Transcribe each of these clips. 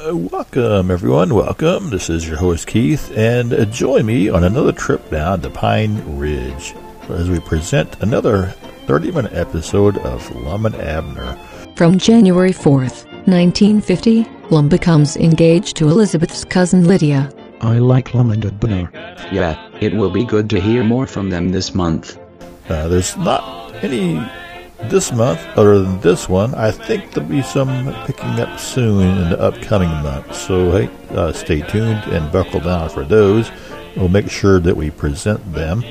Uh, welcome, everyone. Welcome. This is your host, Keith, and uh, join me on another trip down to Pine Ridge as we present another 30 minute episode of Lum and Abner. From January 4th, 1950, Lum becomes engaged to Elizabeth's cousin Lydia. I like Lum and Abner. Yeah, it will be good to hear more from them this month. Uh, there's not any this month other than this one. I think there'll be some picking up soon in the upcoming months. So, hey, uh, stay tuned and buckle down for those. We'll make sure that we present them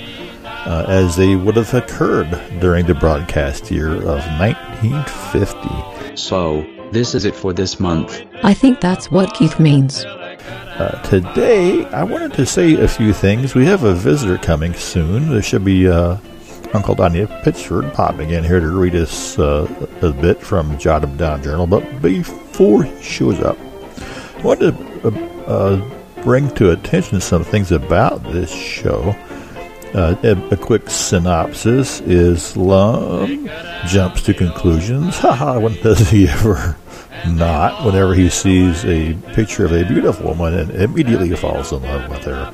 uh, as they would have occurred during the broadcast year of 1950. So, this is it for this month. I think that's what Keith means. Uh, today, I wanted to say a few things. We have a visitor coming soon. There should be uh, Uncle Donnie Pitchford popping in here to read us uh, a bit from Jot 'em Down Journal. But before he shows up, I wanted to uh, uh, bring to attention some things about this show. Uh, a, a, quick synopsis is Lum jumps to conclusions. Haha, when does he ever not? Whenever he sees a picture of a beautiful woman and immediately falls in love with her.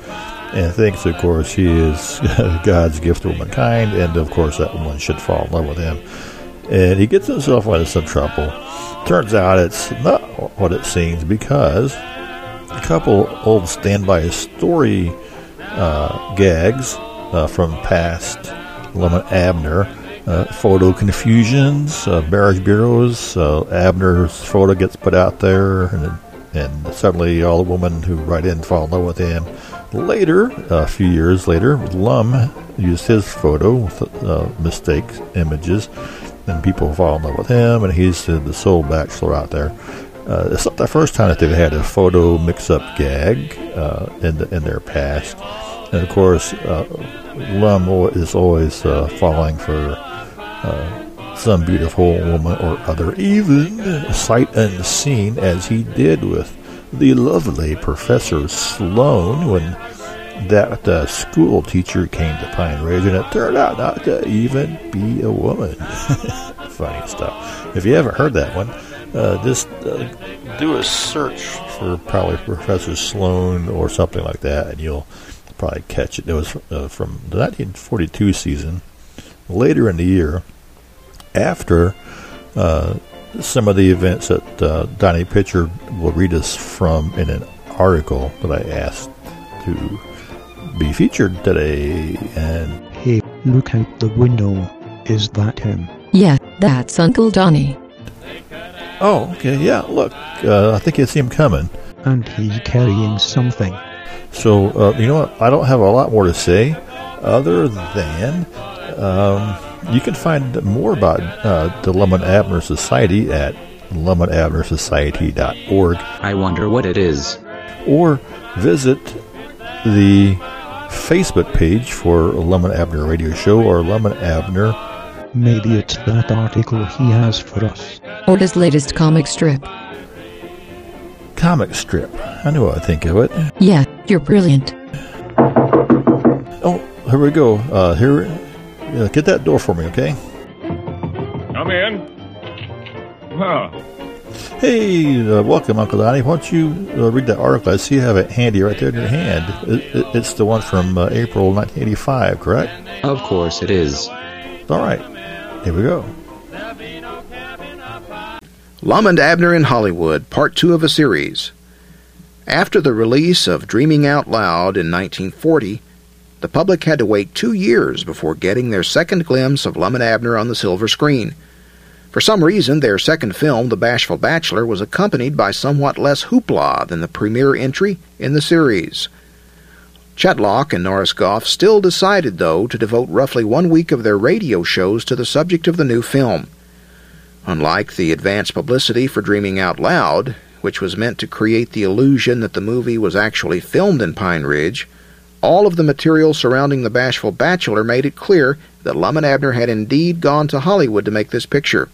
And thinks, of course, he is God's gift to womankind, and of course, that woman should fall in love with him. And he gets himself into some trouble. Turns out it's not what it seems because a couple old standby story uh, gags uh, from past Lum and Abner. Uh, photo confusions, uh, marriage bureaus. Uh, Abner's photo gets put out there, and, and suddenly all the women who write in fall in love with him. Later, a few years later, Lum used his photo with uh, mistake images, and people fall in love with him, and he's the sole bachelor out there. Uh, it's not the first time that they've had a photo mix-up gag uh, in the, in their past, and of course, uh, Lum is always uh, falling for uh, some beautiful woman or other, even sight unseen, as he did with the lovely Professor Sloan when that uh, school teacher came to Pine Ridge, and it turned out not to even be a woman. Funny stuff. If you haven't heard that one, uh, just uh, do a search for probably Professor Sloan or something like that, and you'll probably catch it. It was uh, from the 1942 season, later in the year, after uh, some of the events that uh, Donnie Pitchford will read us from in an article that I asked to be featured today. And hey, look out the window. Is that him? Yeah, that's Uncle Donnie. Oh, okay, yeah. Look, uh, I think I see him coming. And he's carrying something. So, uh, you know what? I don't have a lot more to say other than um, you can find more about uh, the Lum and Abner Society at lumandabnersociety.org. I wonder what it is. Or visit the Facebook page for Lum and Abner Radio Show or Lum and Abner. Maybe it's that article he has for us. Or his latest comic strip. Comic strip. I know what I think of it. Yeah, you're brilliant. Oh, here we go. Uh, here, uh, get that door for me, okay? Come in. Huh. Hey, uh, welcome, Uncle Donnie. Why don't you uh, read that article? I see you have it handy right there in your hand. It, it, it's the one from uh, April 1985, correct? Of course it is. All right. Here we go. Lum and Abner in Hollywood, Part 2 of a series. After the release of Dreaming Out Loud in 1940, the public had to wait two years before getting their second glimpse of Lum and Abner on the silver screen. For some reason, their second film, The Bashful Bachelor, was accompanied by somewhat less hoopla than the premiere entry in the series. Chet Lauck and Norris Goff still decided, though, to devote roughly one week of their radio shows to the subject of the new film. Unlike the advance publicity for Dreaming Out Loud, which was meant to create the illusion that the movie was actually filmed in Pine Ridge, all of the material surrounding The Bashful Bachelor made it clear that Lum and Abner had indeed gone to Hollywood to make this picture.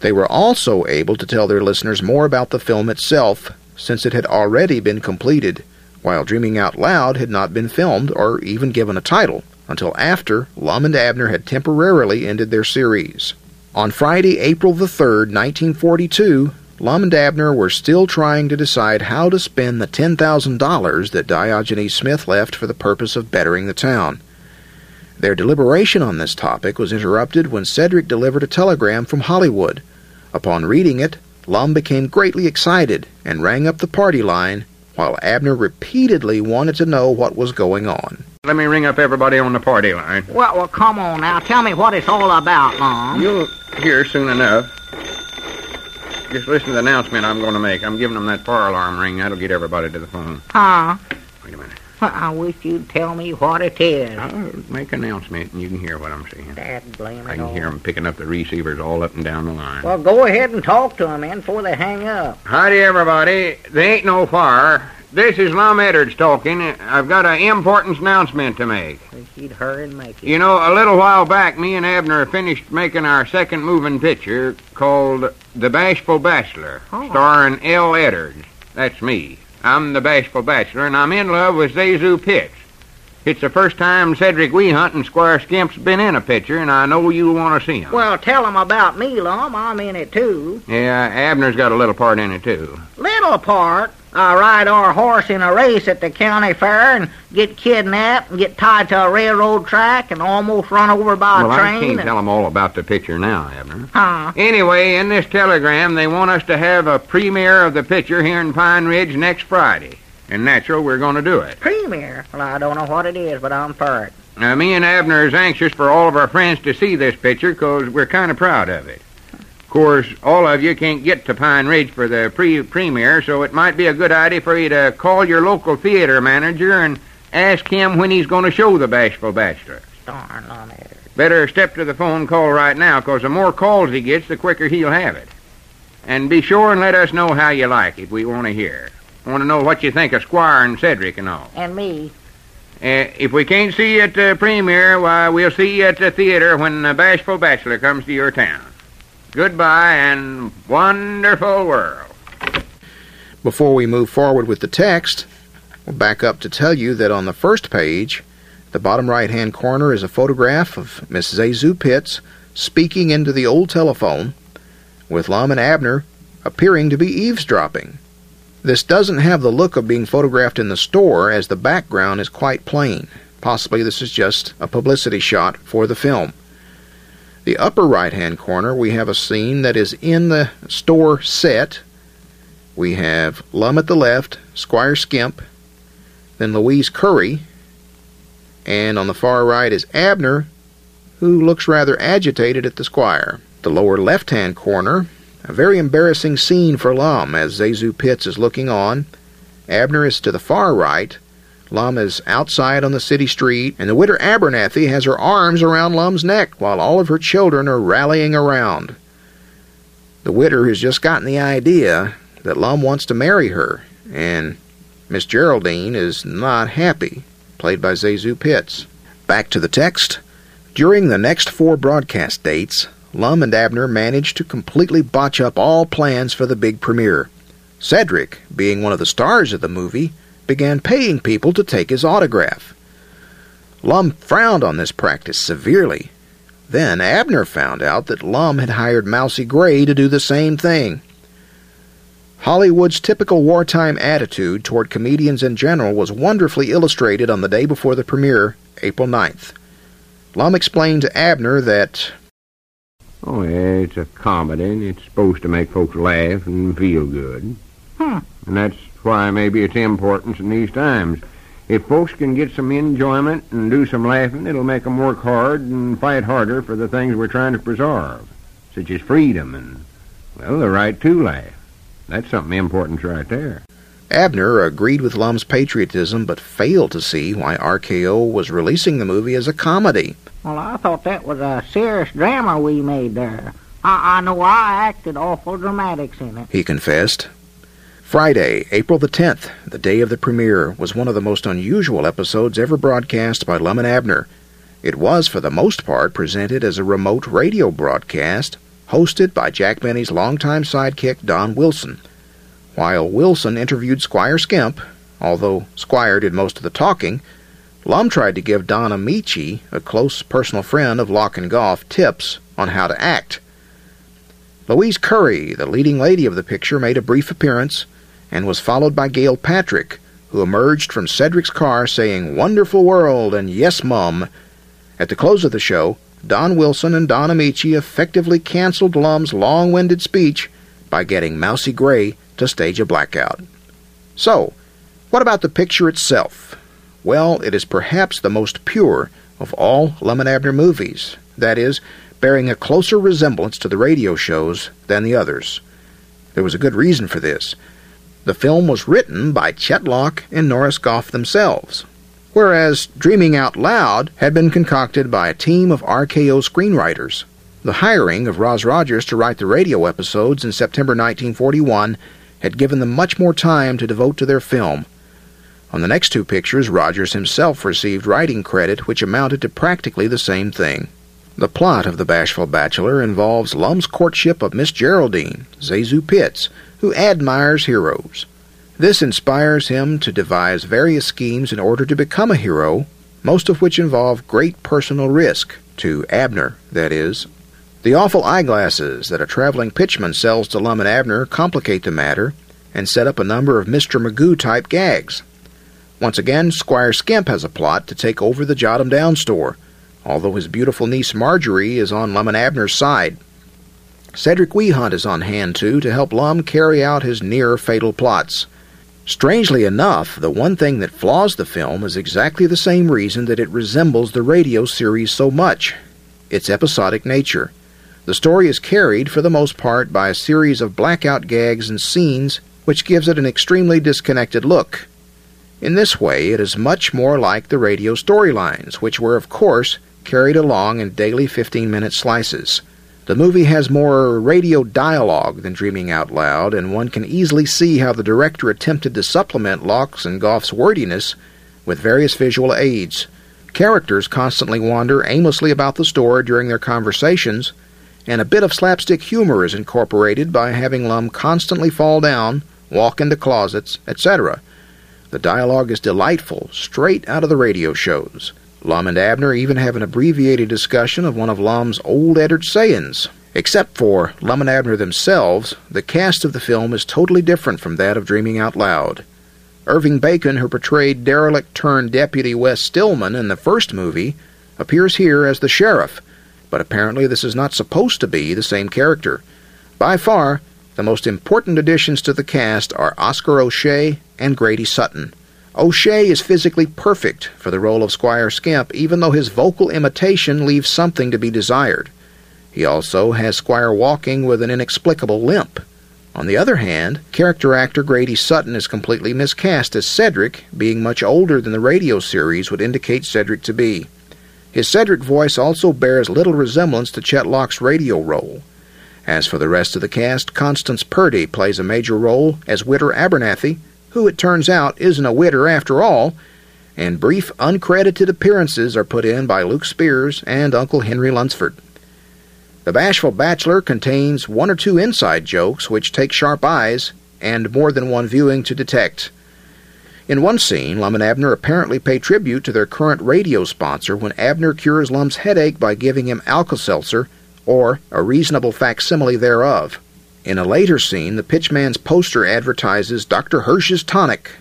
They were also able to tell their listeners more about the film itself, since it had already been completed, while Dreaming Out Loud had not been filmed or even given a title until after Lum and Abner had temporarily ended their series. On Friday, April the 3rd, 1942, Lum and Abner were still trying to decide how to spend the $10,000 that Diogenes Smith left for the purpose of bettering the town. Their deliberation on this topic was interrupted when Cedric delivered a telegram from Hollywood. Upon reading it, Lum became greatly excited and rang up the party line, while Abner repeatedly wanted to know what was going on. Let me ring up everybody on the party line. Well, well, come on now. Tell me what it's all about, Lum. You'll hear soon enough. Just listen to the announcement I'm going to make. I'm giving them that fire alarm ring. That'll get everybody to the phone. Huh? Wait a minute. Well, I wish you'd tell me what it is. I'll make an announcement and you can hear what I'm saying. Dad blame it I can all. hear them picking up the receivers all up and down the line. Well, go ahead and talk to 'em then before they hang up. Howdy, everybody. They ain't no fire. This is Lum Edwards talking. I've got an important announcement to make. You'd hurry and make it. You know, a little while back, me and Abner finished making our second moving picture called The Bashful Bachelor, Oh. starring L. Edwards. That's me. I'm the Bashful Bachelor, and I'm in love with ZaSu Pitts. It's the first time Cedric Weehunt and Squire Skimp's been in a picture, and I know you want to see 'em. Well, tell tell 'em about me, Lum. I'm in it too. yeah, Abner's got a little part in it, too. Little part. I ride our horse in a race at the county fair and get kidnapped and get tied to a railroad track and almost run over by well, a train. I can't and- tell 'em all about the picture now, Abner. Huh? Anyway, in this telegram, they want us to have a premiere of the picture here in Pine Ridge next Friday. And natural, we're going to do it. Premiere? Well, I don't know what it is, but I'm for it. Now, me and Abner is anxious for all of our friends to see this picture 'cause we're kind of proud of it. Of course, all of you can't get to Pine Ridge for the pre premiere, so it might be a good idea for you to call your local theater manager and ask him when he's going to show The Bashful Bachelor. Darn on it. Better step to the phone call right now, 'cause the more calls he gets, the quicker he'll have it. And be sure and let us know how you like it. We want to hear. Want to know what you think of Squire and Cedric and all. And me. Uh, if we can't see you at the premiere, why, we'll see you at the theater when the Bashful Bachelor comes to your town. Goodbye and wonderful world. Before we move forward with the text, we'll back up to tell you that on the first page, the bottom right hand corner is a photograph of Miss ZaSu Pitts speaking into the old telephone, with Lum and Abner appearing to be eavesdropping. This doesn't have the look of being photographed in the store, as the background is quite plain. Possibly this is just a publicity shot for the film. The upper right hand corner, we have a scene that is in the store set we have Lum at the left, Squire Skimp, then Louise Currie, and on the far right is Abner, who looks rather agitated at the Squire. The lower left hand corner, a very embarrassing scene for Lum as ZaSu Pitts is looking on. Abner is to the far right. Lum is outside on the city street, and the widow Abernathy has her arms around Lum's neck while all of her children are rallying around. The widow has just gotten the idea that Lum wants to marry her, and Miss Geraldine is not happy, played by ZaSu Pitts. Back to the text. During the next four broadcast dates, Lum and Abner managed to completely botch up all plans for the big premiere. Cedric, being one of the stars of the movie, began paying people to take his autograph. Lum frowned on this practice severely. Then Abner found out that Lum had hired Mousy Gray to do the same thing. Hollywood's typical wartime attitude toward comedians in general was wonderfully illustrated on the day before the premiere, April 9th. Lum explained to Abner that Oh, yeah, it's a comedy, and it's supposed to make folks laugh and feel good. Huh. And that's why maybe it's important in these times. If folks can get some enjoyment and do some laughing, it'll make 'em work hard and fight harder for the things we're trying to preserve, such as freedom and, well, the right to laugh. That's something important right there. Abner agreed with Lum's patriotism but failed to see why RKO was releasing the movie as a comedy. Well, I thought that was a serious drama we made there. I, I know I acted awful dramatics in it. he confessed. Friday, April the 10th, the day of the premiere, was one of the most unusual episodes ever broadcast by Lum and Abner. It was, for the most part, presented as a remote radio broadcast, hosted by Jack Benny's longtime sidekick Don Wilson. While Wilson interviewed Squire Skimp, although Squire did most of the talking, Lum tried to give Don Ameche, a close personal friend of Lauck and Goff, tips on how to act. Louise Currie, the leading lady of the picture, made a brief appearance and was followed by Gail Patrick, who emerged from Cedric's car saying, Wonderful world and yes, mum. At the close of the show, Don Wilson and Don Ameche effectively canceled Lum's long winded speech by getting Mousy Gray to stage a blackout. So, what about the picture itself? Well, it is perhaps the most pure of all Lum and Abner movies, that is, bearing a closer resemblance to the radio shows than the others. There was a good reason for this. The film was written by Chet Lauck and Norris Goff themselves, whereas Dreaming Out Loud had been concocted by a team of RKO screenwriters. The hiring of Roz Rogers to write the radio episodes in September 1941 had given them much more time to devote to their film. On the next two pictures, Rogers himself received writing credit, which amounted to practically the same thing. The plot of The Bashful Bachelor involves Lum's courtship of Miss Geraldine, ZaSu Pitts, who admires heroes. This inspires him to devise various schemes in order to become a hero, most of which involve great personal risk, to Abner, that is. The awful eyeglasses that a traveling pitchman sells to Lum and Abner complicate the matter and set up a number of Mr. Magoo type gags. Once again, Squire Skimp has a plot to take over the Jot 'em Down store, although his beautiful niece Marjorie is on Lum and Abner's side. Cedric Weehunt is on hand, too, to help Lum carry out his near fatal plots. Strangely enough, the one thing that flaws the film is exactly the same reason that it resembles the radio series so much its episodic nature. The story is carried, for the most part, by a series of blackout gags and scenes, which gives it an extremely disconnected look. In this way, it is much more like the radio storylines, which were, of course, carried along in daily 15 minute slices. The movie has more radio dialogue than Dreaming Out Loud, and one can easily see how the director attempted to supplement Lauck's and Goff's wordiness with various visual aids. Characters constantly wander aimlessly about the store during their conversations, and a bit of slapstick humor is incorporated by having Lum constantly fall down, walk into closets, etc. The dialogue is delightful, straight out of the radio shows. Lum and Abner even have an abbreviated discussion of one of Lum's old Eddard sayings. Except for Lum and Abner themselves, the cast of the film is totally different from that of Dreaming Out Loud. Irving Bacon, who portrayed derelict turned deputy Wes Stillman in the first movie, appears here as the sheriff, but apparently this is not supposed to be the same character. By far, the most important additions to the cast are Oscar O'Shea and Grady Sutton. O'Shea is physically perfect for the role of Squire Skimp, even though his vocal imitation leaves something to be desired. He also has Squire walking with an inexplicable limp. On the other hand, character actor Grady Sutton is completely miscast as Cedric, being much older than the radio series would indicate Cedric to be. His Cedric voice also bears little resemblance to Chet Lauck's radio role. As for the rest of the cast, Constance Purdy plays a major role as Widder Abernathy, who it turns out isn't a widder after all, and brief uncredited appearances are put in by Luke Spears and Uncle Henry Lunsford. The Bashful Bachelor contains one or two inside jokes which take sharp eyes and more than one viewing to detect. In one scene, Lum and Abner apparently pay tribute to their current radio sponsor when Abner cures Lum's headache by giving him Alka-Seltzer, or a reasonable facsimile thereof. In a later scene, the pitchman's poster advertises Dr. Hirsch's tonic,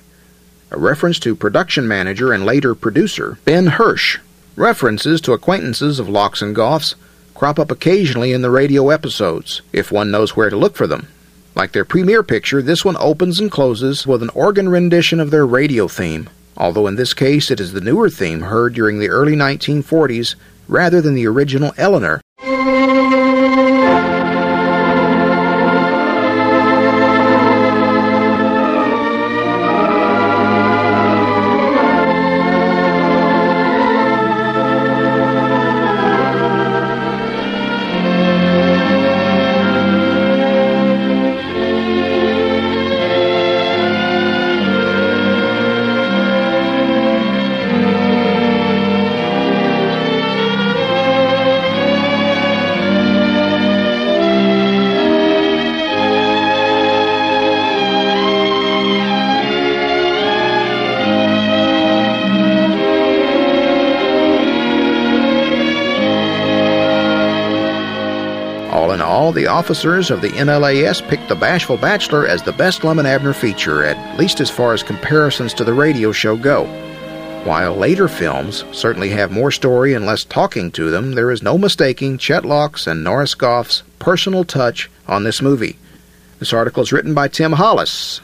a reference to production manager and later producer Ben Hirsch. References to acquaintances of Lauck's and Goff's crop up occasionally in the radio episodes, if one knows where to look for them. Like their premiere picture, this one opens and closes with an organ rendition of their radio theme, although in this case it is the newer theme heard during the early 1940s rather than the original Eleanor, officers of the NLAS picked The Bashful Bachelor as the best Lum and Abner feature, at least as far as comparisons to the radio show go. While later films certainly have more story and less talking to them, there is no mistaking Chet Lauck's and Norris Goff's personal touch on this movie. This article is written by Tim Hollis.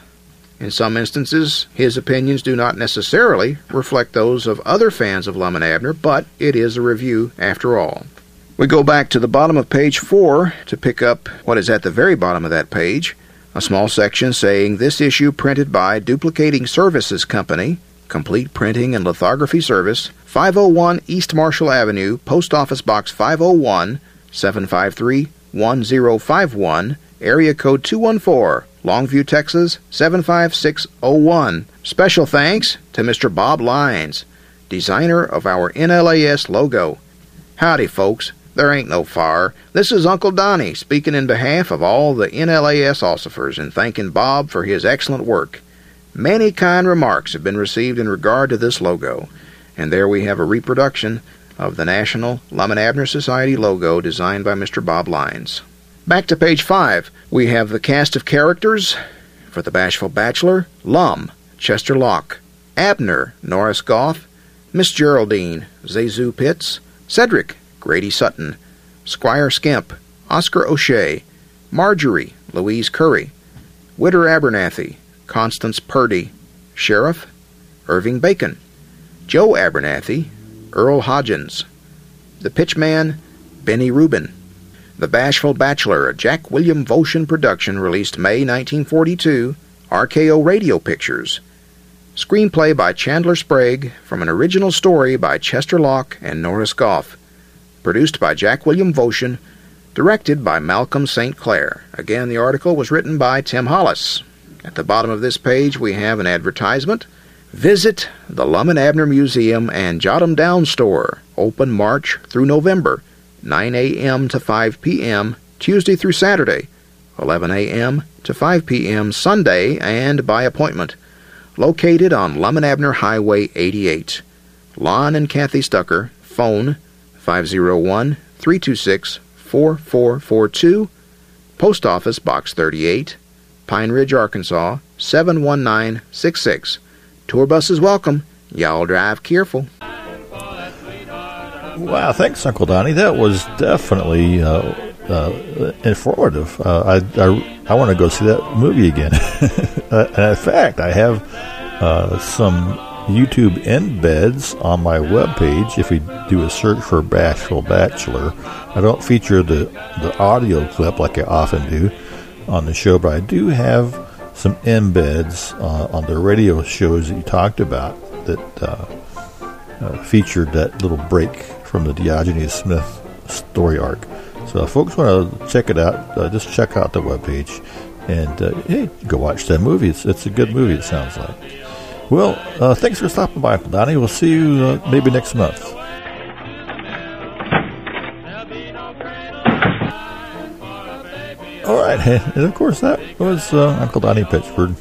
In some instances, his opinions do not necessarily reflect those of other fans of Lum and Abner, but it is a review after all. We go back to the bottom of page 4 to pick up what is at the very bottom of that page a small section saying this issue printed by Duplicating Services Company, complete printing and lithography service, 501 East Marshall Avenue, Post Office Box 501, 753 1051, area code 214, Longview, Texas 75601. Special thanks to Mr. Bob Lines, designer of our NLAS logo. Howdy, folks. There ain't no fire. This is Uncle Donnie speaking in behalf of all the NLAS ossifers and thanking Bob for his excellent work. Many kind remarks have been received in regard to this logo, and there we have a reproduction of the National Lum and Abner Society logo designed by Mr. Bob Lines. Back to page 5, we have the cast of characters for The Bashful Bachelor Lum, Chester Lauck, Abner, Norris Goff, Miss Geraldine, ZaSu Pitts, Cedric, Grady Sutton, Squire Skimp, Oscar O'Shea, Marjorie, Louise Currie, Widder Abernathy, Constance Purdy, Sheriff, Irving Bacon, Joe Abernathy, Earl Hodgins, The Pitchman, Benny Rubin, The Bashful Bachelor, a Jack William Votion production released May 1942, RKO Radio Pictures. Screenplay by Chandler Sprague from an original story by Chester Lauck and Norris Goff produced by Jack William Votion, directed by Malcolm St. Clair. Again, the article was written by Tim Hollis. At the bottom of this page, we have an advertisement. Visit the Lum and Abner Museum and Jot 'em Down store, open March through November, 9 a.m. to 5 p.m., Tuesday through Saturday, 11 a.m. to 5 p.m. Sunday, and by appointment. Located on Lum and Abner Highway 88. Lon and Kathy Stucker, phone 501 326 4442, Post Office Box 38, Pine Ridge, Arkansas 71966. Tour buses welcome. Y'all drive careful. Wow, thanks, Uncle Donnie. That was definitely uh, uh, informative. Uh, I, I, I want to go see that movie again. Uh, in fact, I have uh, some YouTube embeds on my webpage. If you do a search for Bashful Bachelor, I don't feature the, the audio clip like I often do on the show, but I do have some embeds uh, on the radio shows that you talked about that uh, uh, featured that little break from the Diogenes Smith story arc. So if folks want to check it out, uh, just check out the webpage and uh, hey, go watch that movie. It's, it's a good movie, it sounds like. Well, uh, thanks for stopping by, Donnie. We'll see you uh, maybe next month. All right, and of course that was uh, Uncle Donnie Pitchford,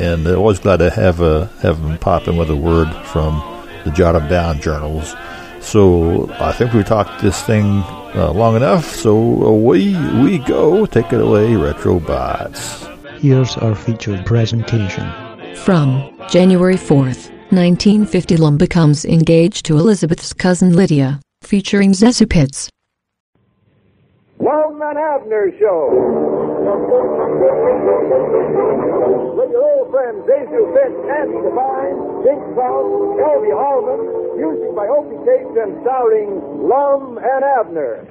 and uh, always glad to have uh, have him pop in with a word from the Jot 'em Down journals. So I think we talked this thing uh, long enough. So away we go. Take it away, Retrobots. Here's our featured presentation. From January 4th, 1950 Lum becomes engaged to Elizabeth's cousin Lydia, featuring ZaSu Pitts. And Abner Show. With your old friends ZaSu Pitts, Andy Devine, Dink Trout, Elvia Allman, music by Opie Cates and starring Lum and Abner.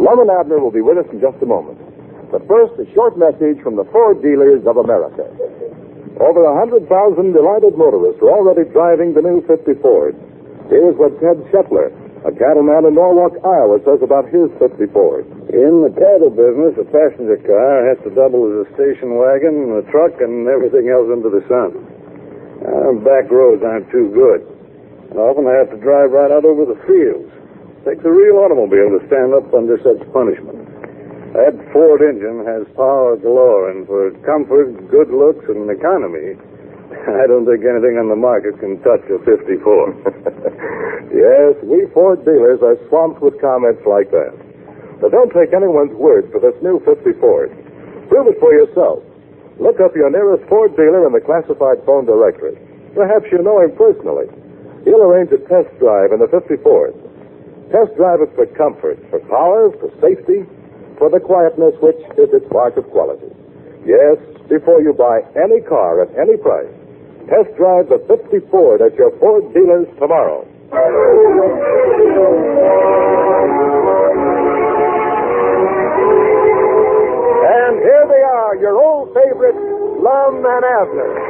Lum and Abner will be with us in just a moment. But first, a short message from the Ford dealers of America. Over a 100,000 delighted motorists are already driving the new 50 Ford. Here's what Ted Shetler, a cattleman in Norwalk, Iowa, says about his 50 Ford. In the cattle business, a passenger car has to double as a station wagon, a truck, and everything else under the sun. Uh, back roads aren't too good. And often I have to drive right out over the fields. Takes a real automobile to stand up under such punishment. That Ford engine has power galore, and for comfort, good looks, and economy, I don't think anything on the market can touch a 54. yes, we Ford dealers are swamped with comments like that. But don't take anyone's word for this new 54. Ford. Prove it for yourself. Look up your nearest Ford dealer in the classified phone directory. Perhaps you know him personally. He'll arrange a test drive in the 50 Ford. Test drive it for comfort, for power, for safety, for the quietness which is its mark of quality. Yes, before you buy any car at any price, test drive the 50 Ford at your Ford dealers tomorrow. And here they are, your old favorite, Lum and Abner.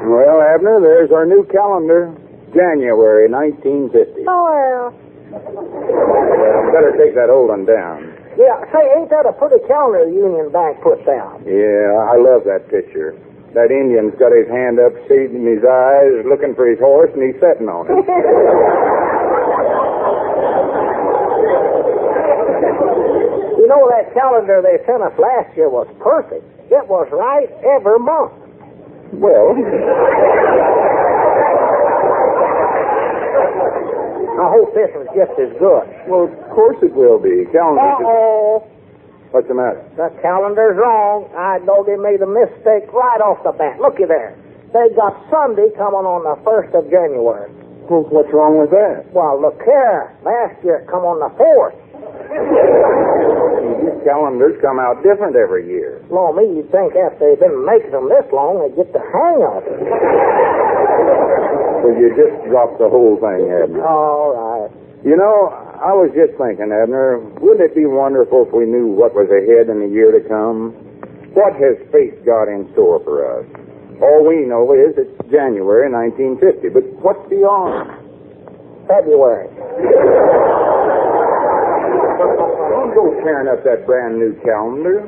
Well, Abner, there's our new calendar. January 1950. Oh, Well, better take that old one down. yeah. Say, ain't that a pretty calendar the Union Bank put down? Yeah, I love that picture. That Indian's got his hand up, shading his eyes, looking for his horse, and he's sitting on it. You know, that calendar they sent us last year was perfect. It was right every month. Well, I hope this was just as good. well, of course it will be. Calendar. Uh-oh. What's the matter? The calendar's wrong. I know they made a mistake right off the bat. Looky there. They got Sunday coming on the 1st of January. Well, what's wrong with that? Well, look here. Last year it come on the 4th. These calendars come out different every year. Law me, you'd think after they've been making them this long, they'd get the hang of it. So you just dropped the whole thing, Abner. All right. You know, I was just thinking, Abner, wouldn't it be wonderful if we knew what was ahead in the year to come? What has fate got in store for us? All we know is it's January 1950, but what's beyond? February. Don't go tearing up that brand new calendar.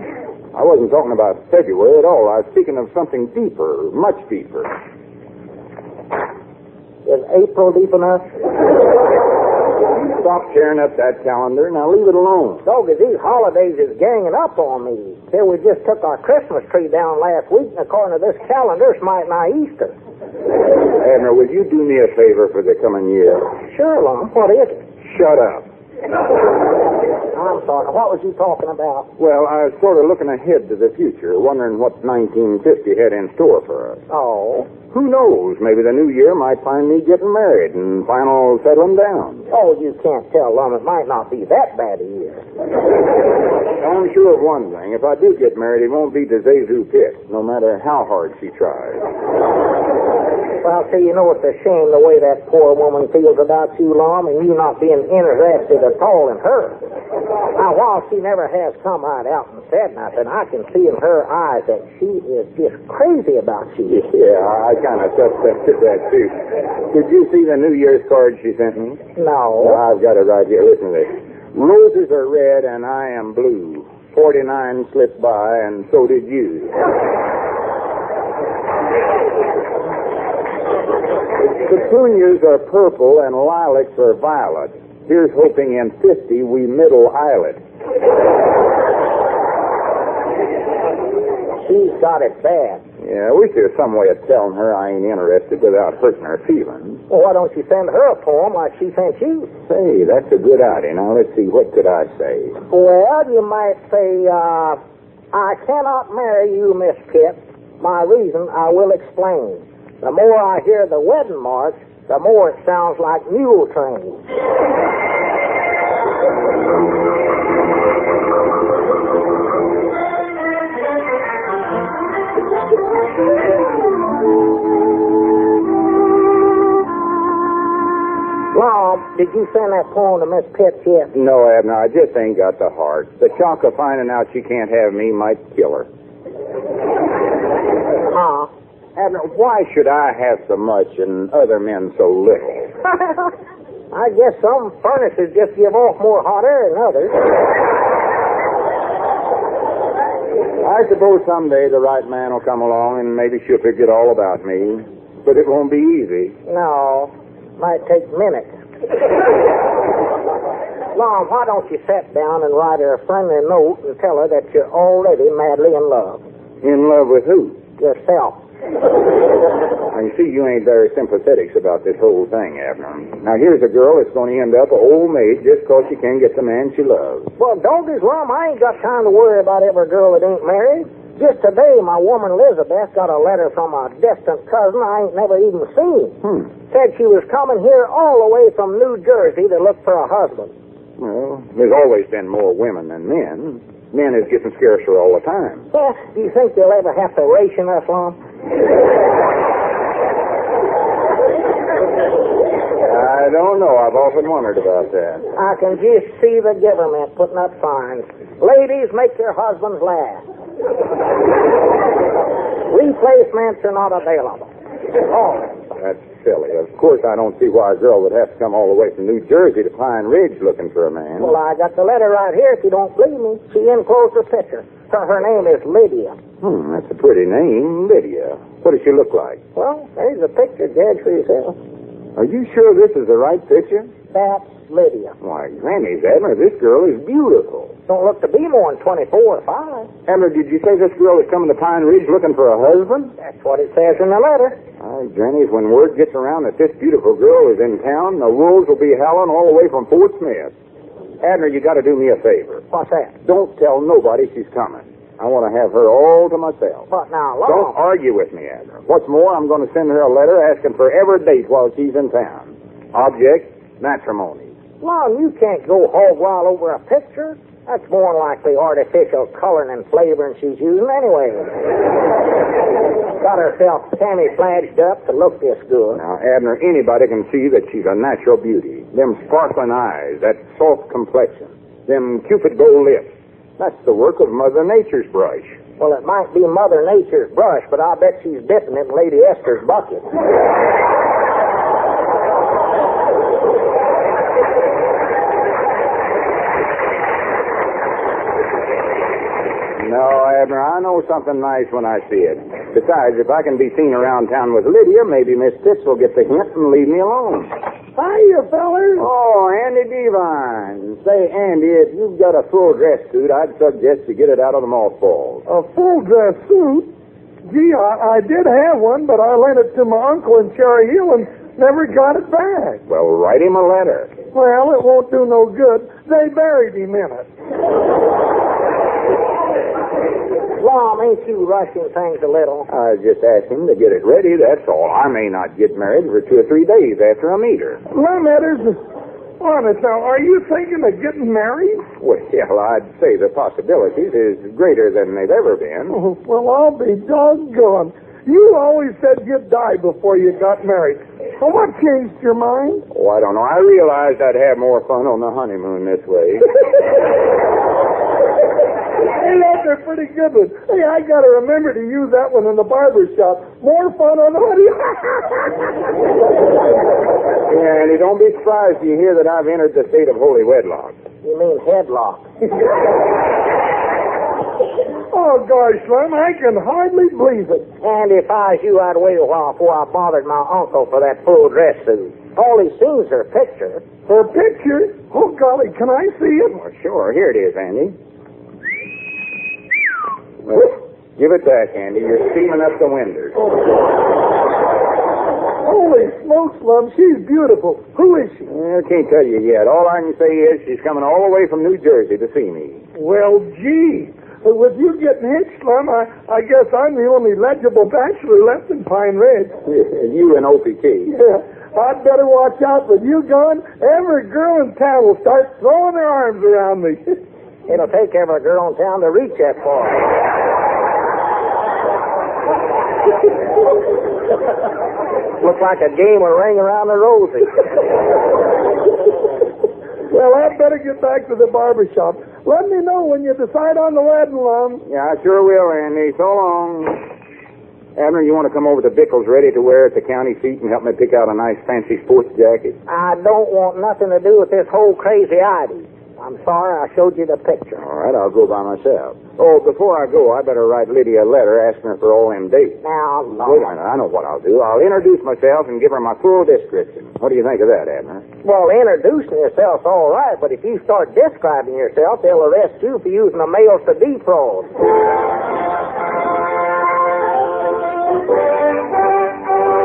I wasn't talking about February at all. I was speaking of something deeper, much deeper. Is April deep enough? Stop tearing up that calendar. Now leave it alone. Doggy, these holidays is ganging up on me. Here we just took our Christmas tree down last week, and according to this calendar, it's might not Easter. Abner, would you do me a favor for the coming year? Sure, Lum. What is it? Shut up. I'm sorry. What was you talking about? Well, I was sort of looking ahead to the future, wondering what 1950 had in store for us. Oh. Who knows? Maybe the new year might find me getting married and final settling down. Oh, you can't tell, Lum. It might not be that bad a year. I'm sure of one thing. If I do get married, it won't be to ZaSu Pitt, no matter how hard she tries. Well, see, you know, it's a shame the way that poor woman feels about you, Lum, and you not being interested at all in her. Now, while she never has come right out and said nothing, I can see in her eyes that she is just crazy about you. Yeah, I kind of suspected that, too. Did you see the New Year's card she sent me? No. Well, I've got it right here. Listen to this. Roses are red and I am blue. 49 slipped by and so did you. Petunias are purple and lilacs are violet. Here's hoping in 50 we middle islet. She's got it bad. Yeah, I wish there was some way of telling her I ain't interested without hurting her feelings. Well, why don't you send her a poem like she sent you? Say, that's a good idea. Now, let's see. What could I say? Well, you might say, uh, I cannot marry you, Miss Pitt. My reason I will explain. The more I hear the wedding march, the more it sounds like mule train. Mom, did you send that poem to Miss Pitt yet? No, Abner, I just ain't got the heart. The shock of finding out she can't have me might kill her. Huh? Abner, why should I have so much and other men so little? I guess some furnaces just give off more hot air than others. I suppose someday the right man will come along and maybe she'll forget all about me. But it won't be easy. No, might take minutes. Mom, why don't you sit down and write her a friendly note and tell her that you're already madly in love? In love with who? Yourself. I see you ain't very sympathetic about this whole thing, Abner. Now, here's a girl that's going to end up an old maid just 'cause she can't get the man she loves. Well, doggies, Lum, I ain't got time to worry about every girl that ain't married. Just today, my woman Elizabeth got a letter from a distant cousin I ain't never even seen. Hmm. Said she was coming here all the way from New Jersey to look for a husband. Well, there's always been more women than men. Men is getting scarcer all the time. Well, do you think they'll ever have to ration us, Lum? I don't know. I've often wondered about that. I can just see the government putting up signs. Ladies, make your husbands laugh. Replacements are not available. Oh, That's silly. Of course, I don't see why a girl would have to come all the way from New Jersey to Pine Ridge looking for a man. well, I got the letter right here if you don't believe me. She enclosed a picture. Her, her name is Lydia. Hmm, that's a pretty name, Lydia. What does she look like? Well, there's a picture, judge for yourself. Are you sure this is the right picture? That's Lydia. Why, Granny's Abner, this girl is beautiful. Don't look to be more than 24 or 5. Abner, did you say this girl is coming to Pine Ridge looking for a husband? That's what it says in the letter. Why, Granny's, when word gets around that this beautiful girl is in town, the wolves will be howling all the way from Fort Smith. Abner, you got to do me a favor. What's that? Don't tell nobody she's coming. I want to have her all to myself. But now, Don't argue with me, Abner. What's more, I'm going to send her a letter asking for every date while she's in town. Object, matrimony. Long, you can't go hog wild over a picture. That's more likely artificial coloring and flavoring she's using anyway. Got herself camouflaged up to look this good. Now, Abner, anybody can see that she's a natural beauty. Them sparkling eyes, that soft complexion, them cupid gold lips. That's the work of Mother Nature's brush. Well, it might be Mother Nature's brush, but I bet she's dipping it in Lady Esther's bucket. No, Abner, I know something nice when I see it. Besides, if I can be seen around town with Lydia, maybe Miss Pitts will get the hint and leave me alone. Hiya, fellers. Oh, Andy Devine. Say, Andy, if you've got a full dress suit, I'd suggest you get it out of the mothballs. A full dress suit? Gee, I, I did have one, but I lent it to my uncle in Cherry Hill and never got it back. Well, write him a letter. Well, it won't do no good. They buried him in it. Lum, ain't you rushing things a little? I was just asking to get it ready, that's all. I may not get married for two or three days after I meet her. Lem Edders, honest now, are you thinking of getting married? Well, I'd say the possibilities is greater than they've ever been. Oh, well, I'll be doggone. You always said you'd die before you got married. Well, what changed your mind? Oh, I don't know. I realized I'd have more fun on the honeymoon this way. Hey, that's a pretty good one. Hey, I got to remember to use that one in the barber shop. More fun on the honey. yeah, and you don't be surprised to hear that I've entered the state of holy wedlock. You mean headlock. oh, gosh, Lem, I can hardly believe it. And if I was you, I'd wait a while before I bothered my uncle for that full dress suit. All he sees her picture. Her picture? Oh, golly, can I see it? Well, sure. Here it is, Andy. Give it back, Andy. You're steaming up the windows. Holy smokes, Lum, she's beautiful. Who is she? I can't tell you yet. All I can say is she's coming all the way from New Jersey to see me. Well, gee. With you getting hitched, Lum, I, I guess I'm the only legible bachelor left in Pine Ridge. you and Key. Yeah. I'd better watch out. With you gone, every girl in town will start throwing their arms around me. It'll take every girl in town to reach that far. Looks like a game of ring around the rosy. well, I'd better get back to the barber shop. Let me know when you decide on the wedding, Lum. Yeah, I sure will, Andy. So long. Abner, you want to come over to Bickles ready to wear at the county seat and help me pick out a nice fancy sports jacket? I don't want nothing to do with this whole crazy idea. I'm sorry I showed you the picture. All right, I'll go by myself. Oh, before I go, I better write Lydia a letter asking her for all them dates. Now, Wait a minute, I know what I'll do. I'll introduce myself and give her my full description. What do you think of that, Abner? Well, introducing yourself's all right, but if you start describing yourself, they'll arrest you for using a mail to defraud.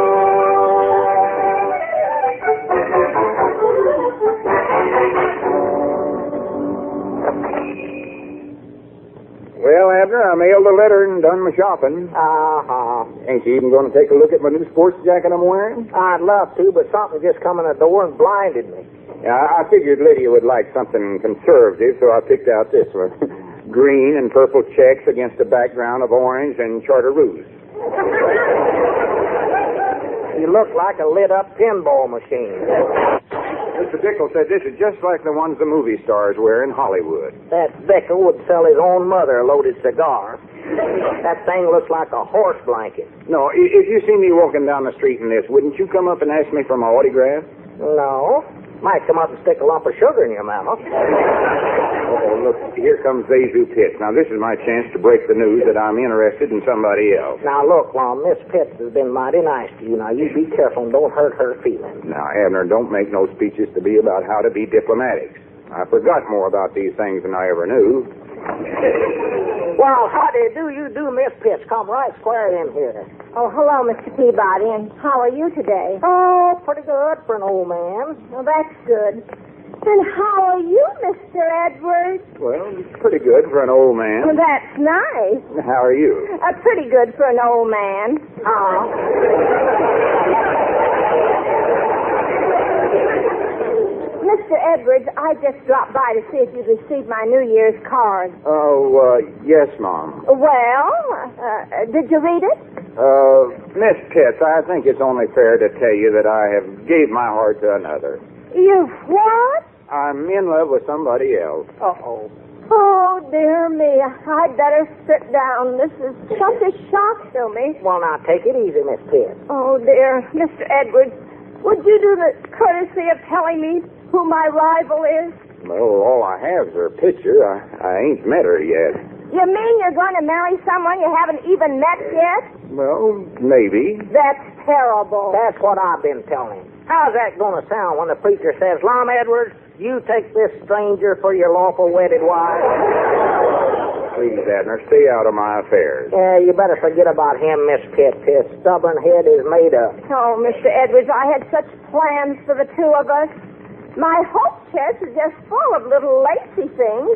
Well, Abner, I mailed the letter and done my shopping. Uh-huh. Ain't you even going to take a look at my new sports jacket I'm wearing? I'd love to, but something just come in the door and blinded me. Yeah, I figured Lydia would like something conservative, so I picked out this one. Green and purple checks against a background of orange and chartreuse. You look like a lit up pinball machine. Mr. Dickel said this is just like the ones the movie stars wear in Hollywood. That Becker would sell his own mother a loaded cigar. That thing looks like a horse blanket. No, if you see me walking down the street in this, wouldn't you come up and ask me for my autograph? No. Might come up and stick a lump of sugar in your mouth. Look, here comes ZaSu Pitts. Now, this is my chance to break the news that I'm interested in somebody else. Now look, Lum, Miss Pitts has been mighty nice to you. Now you be careful and don't hurt her feelings. Now, Abner, don't make no speeches to me about how to be diplomatic. I forgot more about these things than I ever knew. Well, how do you do? You do, Miss Pitts. Come right square in here. Oh, hello, Mr. Peabody, and how are you today? Oh, pretty good for an old man. Well, that's good. And how are you, Mr. Edwards? Well, pretty good for an old Well, man. that's nice. How are you? Uh, pretty good for an old man. Oh. Mr. Edwards, I just dropped by to see if you'd received my New Year's card. Oh, uh, yes, Mom. Well, uh, did you read it? Uh, Miss Pitts, I think it's only fair to tell you that I have gave my heart to another. You what? I'm in love with somebody else. Uh-oh. Oh, dear me. I'd better sit down. This is such a shock to me. Well, now take it easy, Miss Pitts. Oh, dear. Mr. Edwards, would you do the courtesy of telling me who my rival is? Well, all I have is her picture. I, I ain't met her yet. You mean you're going to marry someone you haven't even met yet? Well, maybe. That's terrible. That's what I've been telling him. How's that going to sound when the preacher says, Lum Edwards, you take this stranger for your lawful wedded wife? Please, Abner, stay out of my affairs. Yeah, you better forget about him, Miss Pitts. His stubborn head is made up. Oh, Mr. Edwards, I had such plans for the two of us. My hope chest is just full of little lacy things.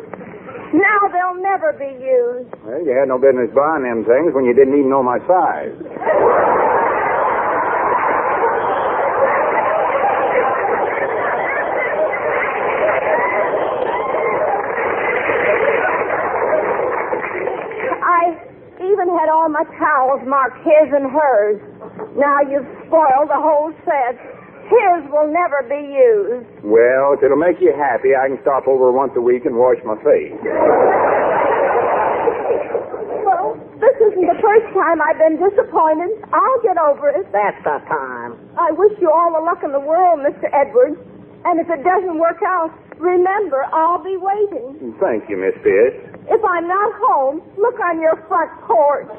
Now they'll never be used. Well, you had no business buying them things when you didn't even know my size. I even had all my towels marked his and hers. Now you've spoiled the whole set. His will never be used. Well, if it'll make you happy, I can stop over once a week and wash my face. Well, this isn't the first time I've been disappointed. I'll get over it. That's the time. I wish you all the luck in the world, Mr. Edwards. And if it doesn't work out, remember, I'll be waiting. Thank you, Miss Pitts. If I'm not home, look on your front porch.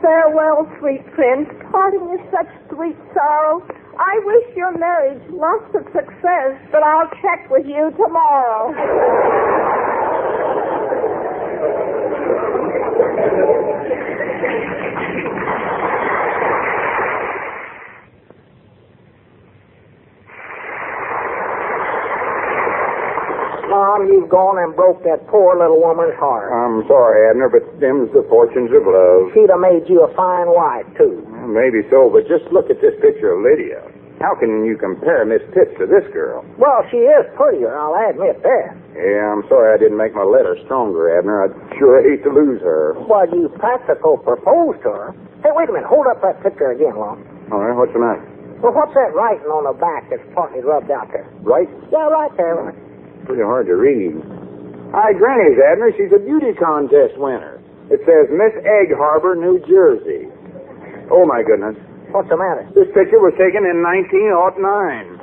Farewell, sweet prince. Parting is such sweet sorrow. I wish your marriage lots of success, but I'll check with you tomorrow. Mom, you've gone and broke that poor little woman's heart. I'm sorry, Abner, but them's the fortunes of love. She'd have made you a fine wife, too. Well, Maybe so, but just look at this picture of Lydia. How can you compare Miss Pitts to this girl? Well, she is prettier, I'll admit that. Yeah, I'm sorry I didn't make my letter stronger, Abner. I'd sure hate to lose her. Well, you practical proposed to her. Hey, wait a minute. Hold up that picture again, Lum. All right, what's the matter? Well, what's that writing on the back that's partly rubbed out there? Right? Yeah, right there pretty hard to read. Hi, Granny's Abner. She's a beauty contest winner. It says Miss Egg Harbor, New Jersey. Oh, my goodness. What's the matter? This picture was taken in 1909.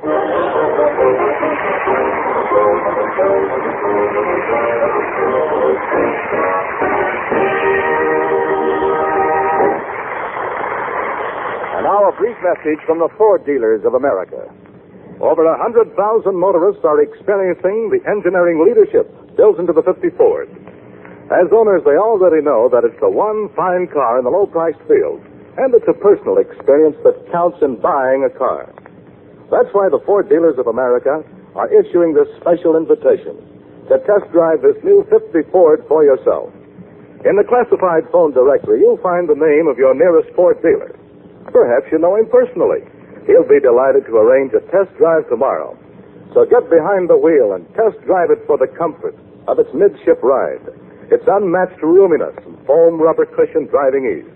And now a brief message from the Ford dealers of America. Over a hundred thousand motorists are experiencing the engineering leadership built into the 50 Ford. As owners, they already know that it's the one fine car in the low-priced field, and it's a personal experience that counts in buying a car. That's why the Ford dealers of America are issuing this special invitation to test drive this new 50 Ford for yourself. In the classified phone directory, you'll find the name of your nearest Ford dealer. Perhaps you know him personally. He'll be delighted to arrange a test drive tomorrow. So get behind the wheel and test drive it for the comfort of its midship ride, its unmatched roominess and foam rubber cushion driving ease.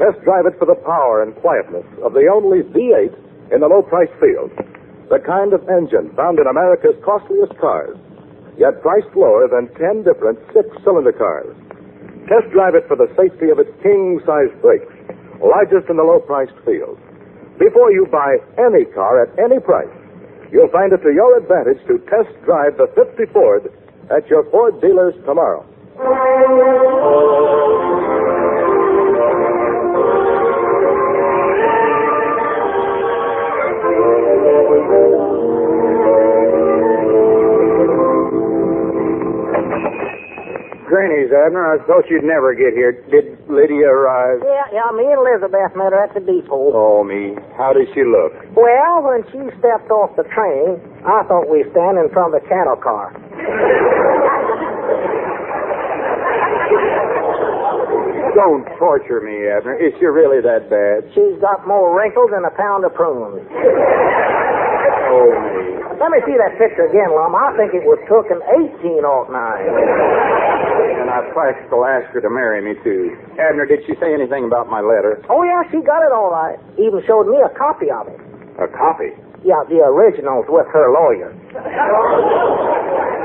Test drive it for the power and quietness of the only V8 in the low price field. The kind of engine found in America's costliest cars, yet priced lower than 10 different six cylinder cars. Test drive it for the safety of its king size brakes, largest in the low priced field. Before you buy any car at any price, you'll find it to your advantage to test drive the 50 Ford at your Ford dealers tomorrow. Granny's, Abner, I thought you'd never get here. Did Lydia arrive? Yeah, yeah, me and Elizabeth met her at the depot. Oh, me. How does she look? Well, when she stepped off the train, I thought we stand in front of the cattle car. Don't torture me, Abner. Is she really that bad? She's got more wrinkles than a pound of prunes. Oh, me. Let me see that picture again, Lum. I think it was took in 1809. And I practical asked her to marry me, too. Abner, did she say anything about my letter? Oh, yeah, she got it all right. Even showed me a copy of it. A copy? Yeah, the original's with her lawyer.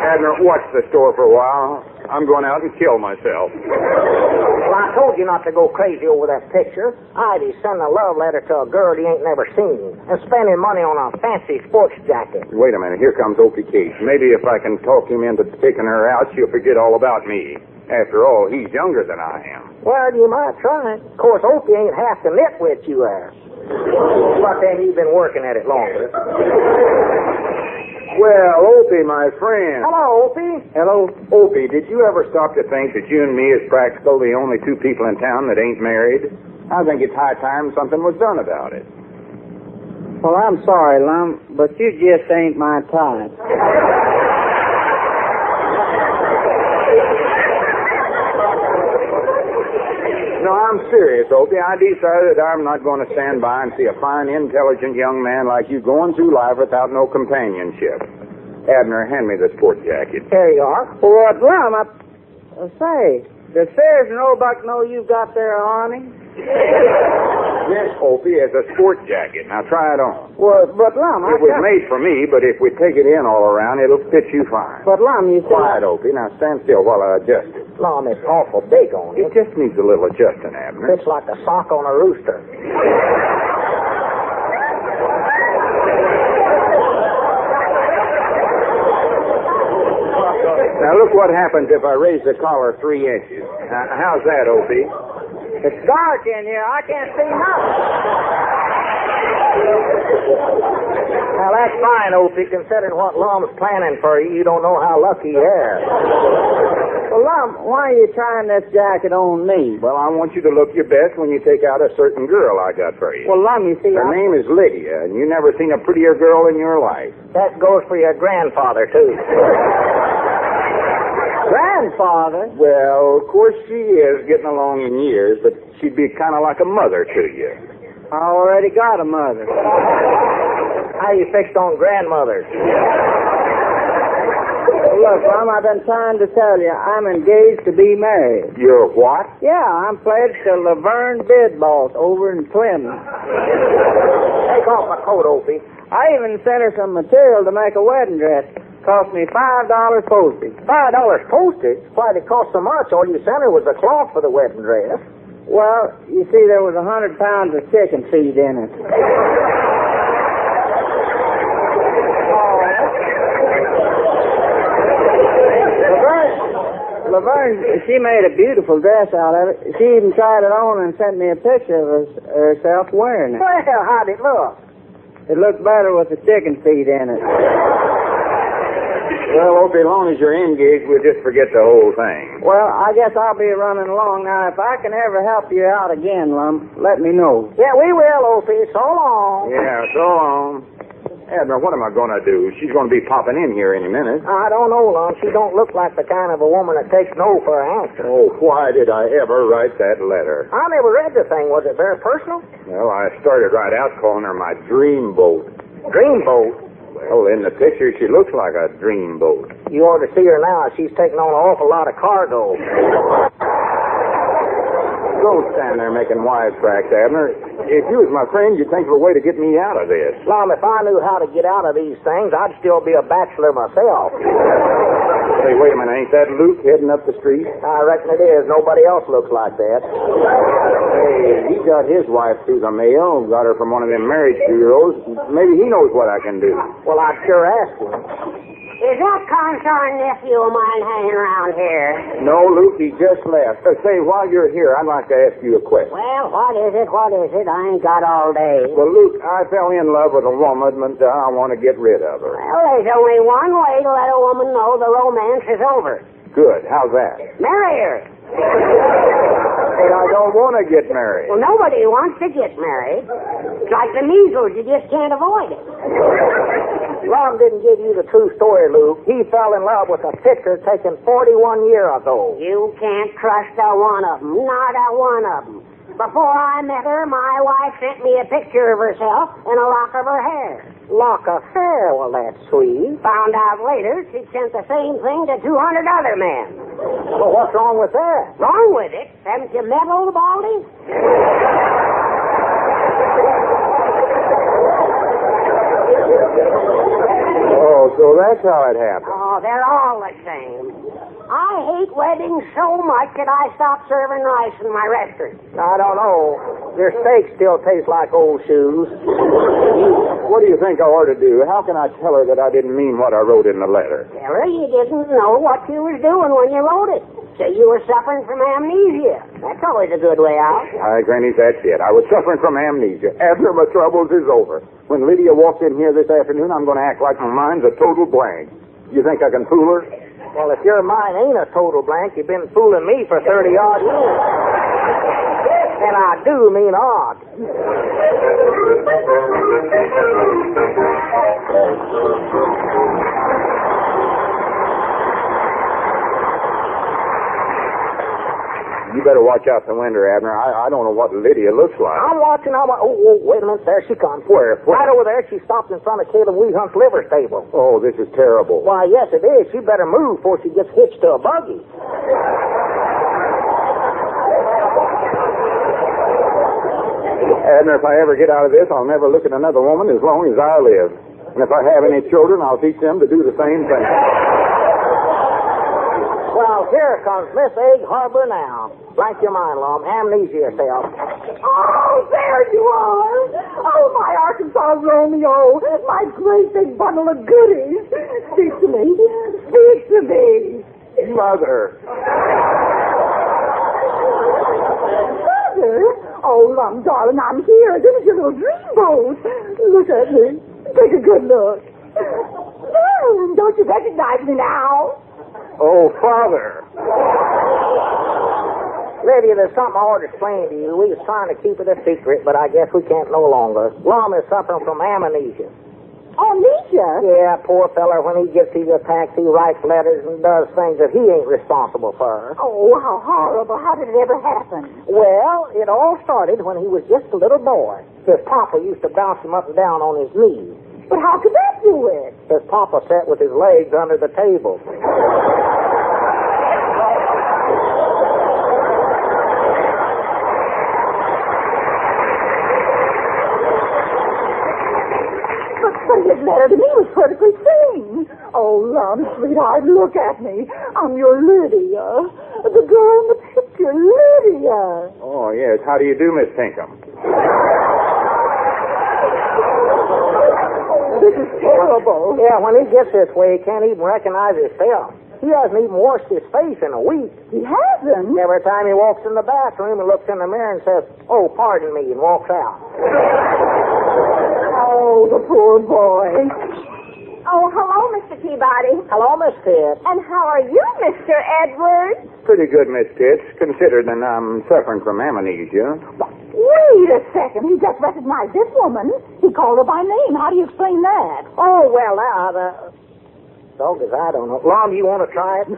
Abner, watch the store for a while. I'm going out and kill myself. Well, I told you not to go crazy over that picture. Ivy's sending a love letter to a girl he ain't never seen and spending money on a fancy sports jacket. Wait a minute. Here comes Opie Case. Maybe if I can talk him into taking her out, she'll forget all about me. After all, he's younger than I am. Well, you might try it. Of course, Opie ain't half the nitwit you are. But then you've been working at it longer. Well, Opie, my friend. Hello, Opie. Hello, Opie. Did you ever stop to think that you and me is practical the only two people in town that ain't married? I think it's high time something was done about it. Well, I'm sorry, Lum, but you just ain't my type. No, I'm serious, Opie. I decided that I'm not going to stand by and see a fine, intelligent young man like you going through life without no companionship. Abner, hand me the sport jacket. Here you are. What, Lum? I... Uh, say, does Sears and Roebuck know you've got their awning? Yes, Opie, as a sport jacket. Now try it on. Well, but Lum, I It was got- made for me, but if we take it in all around, it'll fit you fine. But Lum, you said Quiet, Opie. Now stand still while I adjust it. Awful big on It you. just needs a little adjusting, Abner. It's like a sock on a rooster. Now look what happens if I raise the collar three inches. Now, how's that, Opie? It's dark in here. I can't see nothing. Now that's fine, Opie, considering what Lum's planning for you. You don't know how lucky you are. Well, Lum, why are you trying this jacket on me? Well, I want you to look your best when you take out a certain girl I got for you. Well, Lum, you see, Her I... name is Lydia, and you never seen a prettier girl in your life. That goes for your grandfather, too. Grandfather? Well, of course she is getting along in years, but she'd be kind of like a mother to you. I already got a mother. How you fixed on grandmothers? Look, Lum, I've been trying to tell you, I'm engaged to be married. You're what? Yeah, I'm pledged to Laverne Bidboss over in Plymouth. Take off my coat, Opie. I even sent her some material to make a wedding dress. Cost me five dollars postage. Five dollars postage? Why'd it cost so much? All you sent her was the cloth for the wedding dress. Well, you see, there was a hundred pounds of chicken feed in it. Laverne, Laverne, she made a beautiful dress out of it. She even tried it on and sent me a picture of herself wearing it. Well, how'd it look? It looked better with the chicken feet in it. Well, Opie, as long as you're engaged, we'll just forget the whole thing. Well, I guess I'll be running along now. If I can ever help you out again, Lum, let me know. Yeah, we will, Opie. So long. Yeah, so long. Abner, what am I going to do? She's going to be popping in here any minute. I don't know, Lum. She don't look like the kind of a woman that takes no for an answer. Oh, why did I ever write that letter? I never read the thing. Was it very personal? Well, I started right out calling her my dream boat. Dreamboat. Well, in the picture, she looks like a dream boat. You ought to see her now. She's taking on an awful lot of cargo. Don't stand there making wisecracks, Abner. If you was my friend, you'd think of a way to get me out of this. Lum, if I knew how to get out of these things, I'd still be a bachelor myself. Hey, wait a minute. Ain't that Luke heading up the street? I reckon it is. Nobody else looks like that. Hey, he got his wife through the mail, got her from one of them marriage bureaus. Maybe he knows what I can do. Well, I'd sure ask him. Is that consarn nephew of mine hanging around here? No, Luke, he just left. Uh, say, while you're here, I'd like to ask you a question. Well, what is it? What is it? I ain't got all day. Well, Luke, I fell in love with a woman, but uh, I want to get rid of her. Well, there's only one way to let a woman know the romance is over. Good. How's that? Marry her. But I don't want to get married. Well, nobody wants to get married. It's like the measles. You just can't avoid it. Lum didn't give you the true story, Luke. He fell in love with a picture taken 41 years ago. You can't trust a one of them. Not a one of them. Before I met her, my wife sent me a picture of herself and a lock of her hair. Lock of hair, well, that's sweet. Found out later she'd sent the same thing to 200 other men. Well, what's wrong with that? Wrong with it? Haven't you met old Baldy? Oh, so that's how it happened. Oh, they're all the same. I hate weddings so much that I stopped serving rice in my restaurant. I don't know. Your steak still tastes like old shoes. What do you think I ought to do? How can I tell her that I didn't mean what I wrote in the letter? Tell her you didn't know what you was doing when you wrote it. Say you were suffering from amnesia. That's always a good way out. Hi, Granny, that's it. I was suffering from amnesia. After my troubles is over. When Lydia walks in here this afternoon, I'm going to act like my mind's a total blank. You think I can fool her? Well, if your mind ain't a total blank, you've been fooling me for 30 odd years. And I do mean odd. You better watch out the window, Abner. I, I don't know what Lydia looks like. I'm watching. I'm. Oh, oh, wait a minute. There she comes. Where? Where? Right over there. She stopped in front of Caleb Weehunt's liver stable. Oh, this is terrible. Why, yes, it is. She better move before she gets hitched to a buggy. Abner, if I ever get out of this, I'll never look at another woman as long as I live. And if I have any children, I'll teach them to do the same thing. Well, here comes Miss Egg Harbor now. Blank your mind, Lum. Amnesia yourself. Oh, there you are. Oh, my Arkansas Romeo. My great big bundle of goodies. Speak to me. Speak to me. Mother. Mother? Oh, Lum, darling, I'm here. This is your little dreamboat. Look at me. Take a good look. Oh, don't you recognize me now? Oh, Father. Lydia, there's something I ought to explain to you. We was trying to keep it a secret, but I guess we can't no longer. Lum is suffering from amnesia. Amnesia? Yeah, poor feller, when he gets these attacks, he writes letters and does things that he ain't responsible for. Oh, how horrible. How did it ever happen? Well, it all started when he was just a little boy. His papa used to bounce him up and down on his knees. But how could that do it? His papa sat with his legs under the table. But, but his letter to me was perfectly sane. Oh, Lum, sweetheart, look at me. I'm your Lydia. The girl in the picture, Lydia. Oh, yes. How do you do, Miss Pinkham? This is terrible. Yeah, when he gets this way, he can't even recognize himself. He hasn't even washed his face in a week. He hasn't? Every time he walks in the bathroom, he looks in the mirror and says, Oh, pardon me, and walks out. Oh, the poor boy. Oh, hello, Mr. Peabody. Hello, Miss Pitt. And how are you, Mr. Edwards? Pretty good, Miss Pitts, considering I'm suffering from amnesia. Wait a second. He just recognized this woman. He called her by name. How do you explain that? Oh, well, now, the... Uh, dog is I don't know. Lum, you want to try it?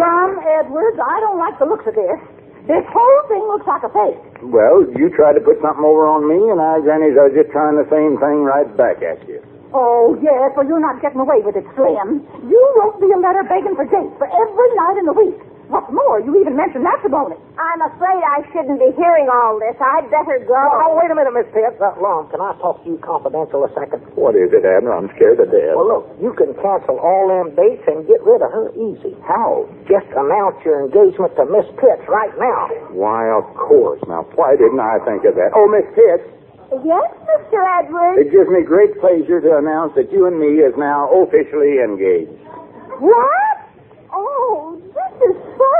Lum Edwards, I don't like the looks of this. This whole thing looks like a fake. Well, you tried to put something over on me, and I, grannies, I was just trying the same thing right back at you. Oh, yes, well, you're not getting away with it, Slim. You wrote me a letter begging for dates for every night in the week. What's more, you even mentioned matrimony. I'm afraid I shouldn't be hearing all this. I'd better go. Oh, wait a minute, Miss Pitts. Uh, Lum, can I talk to you confidential a second? What is it, Abner? I'm scared to death. Well, look, you can cancel all them dates and get rid of her easy. How? Just announce your engagement to Miss Pitts right now. Why, of course. Now, why didn't I think of that? Oh, Miss Pitts, Yes, Mr. Edwards? it gives me great pleasure to announce that you and me is now officially engaged. What? Oh, this is so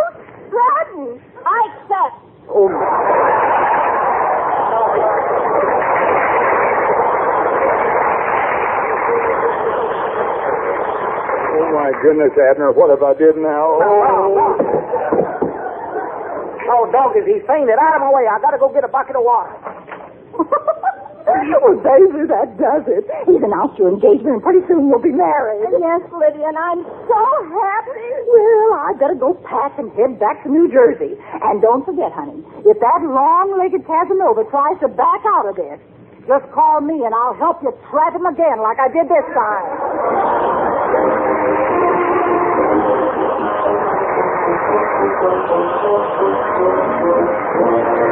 I accept. Oh, oh my goodness, Abner, what have I did now? Oh. Oh, dog, is he fainted? Out of my way. I gotta go get a bucket of water. Oh, well, baby, that does it. He's announced your engagement, and pretty soon you'll be married. Yes, Lydia, and I'm so happy. Well, I better go pack and head back to New Jersey. And don't forget, honey, if that long-legged Casanova tries to back out of this, just call me and I'll help you trap him again like I did this time.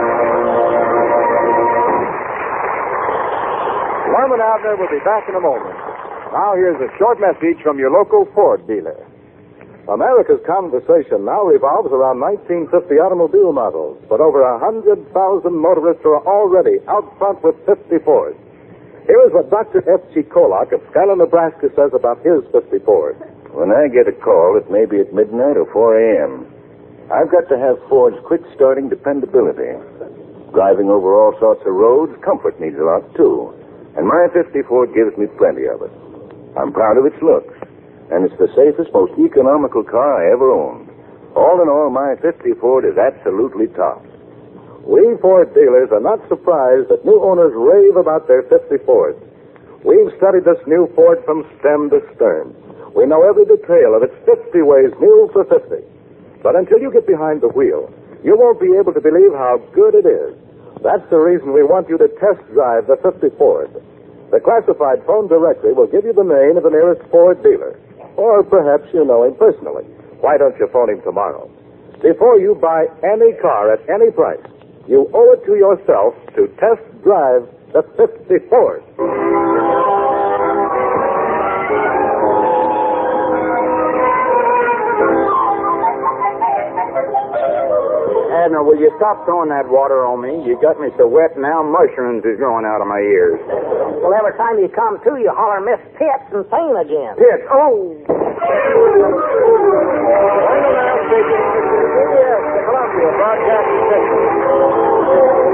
And Abner will be back in a moment. Now here's a short message from your local Ford dealer. America's conversation now revolves around 1950 automobile models, but over a 100,000 motorists are already out front with 50 Fords. Here is what Dr. F.G. Kolak of Schuyler, Nebraska says about his 50 Ford. When I get a call, it may be at midnight or 4 a.m. I've got to have Ford's quick starting dependability. Driving over all sorts of roads, comfort needs a lot, too. And my 54 gives me plenty of it. I'm proud of its looks. And it's the safest, most economical car I ever owned. All in all, my 54 is absolutely top. We Ford dealers are not surprised that new owners rave about their 50 Fords. We've studied this new Ford from stem to stern. We know every detail of its 50 ways new for 50. But until you get behind the wheel, you won't be able to believe how good it is. That's the reason we want you to test drive the 50 Ford. The classified phone directory will give you the name of the nearest Ford dealer. Or perhaps you know him personally. Why don't you phone him tomorrow? Before you buy any car at any price, you owe it to yourself to test drive the 50 Ford. Abner, will you stop throwing that water on me? You got me so wet now mushrooms is growing out of my ears. Well, every time you come to, you holler Miss Pitts and faint again. Pitts, oh! Yes, the Columbia Broadcasting System.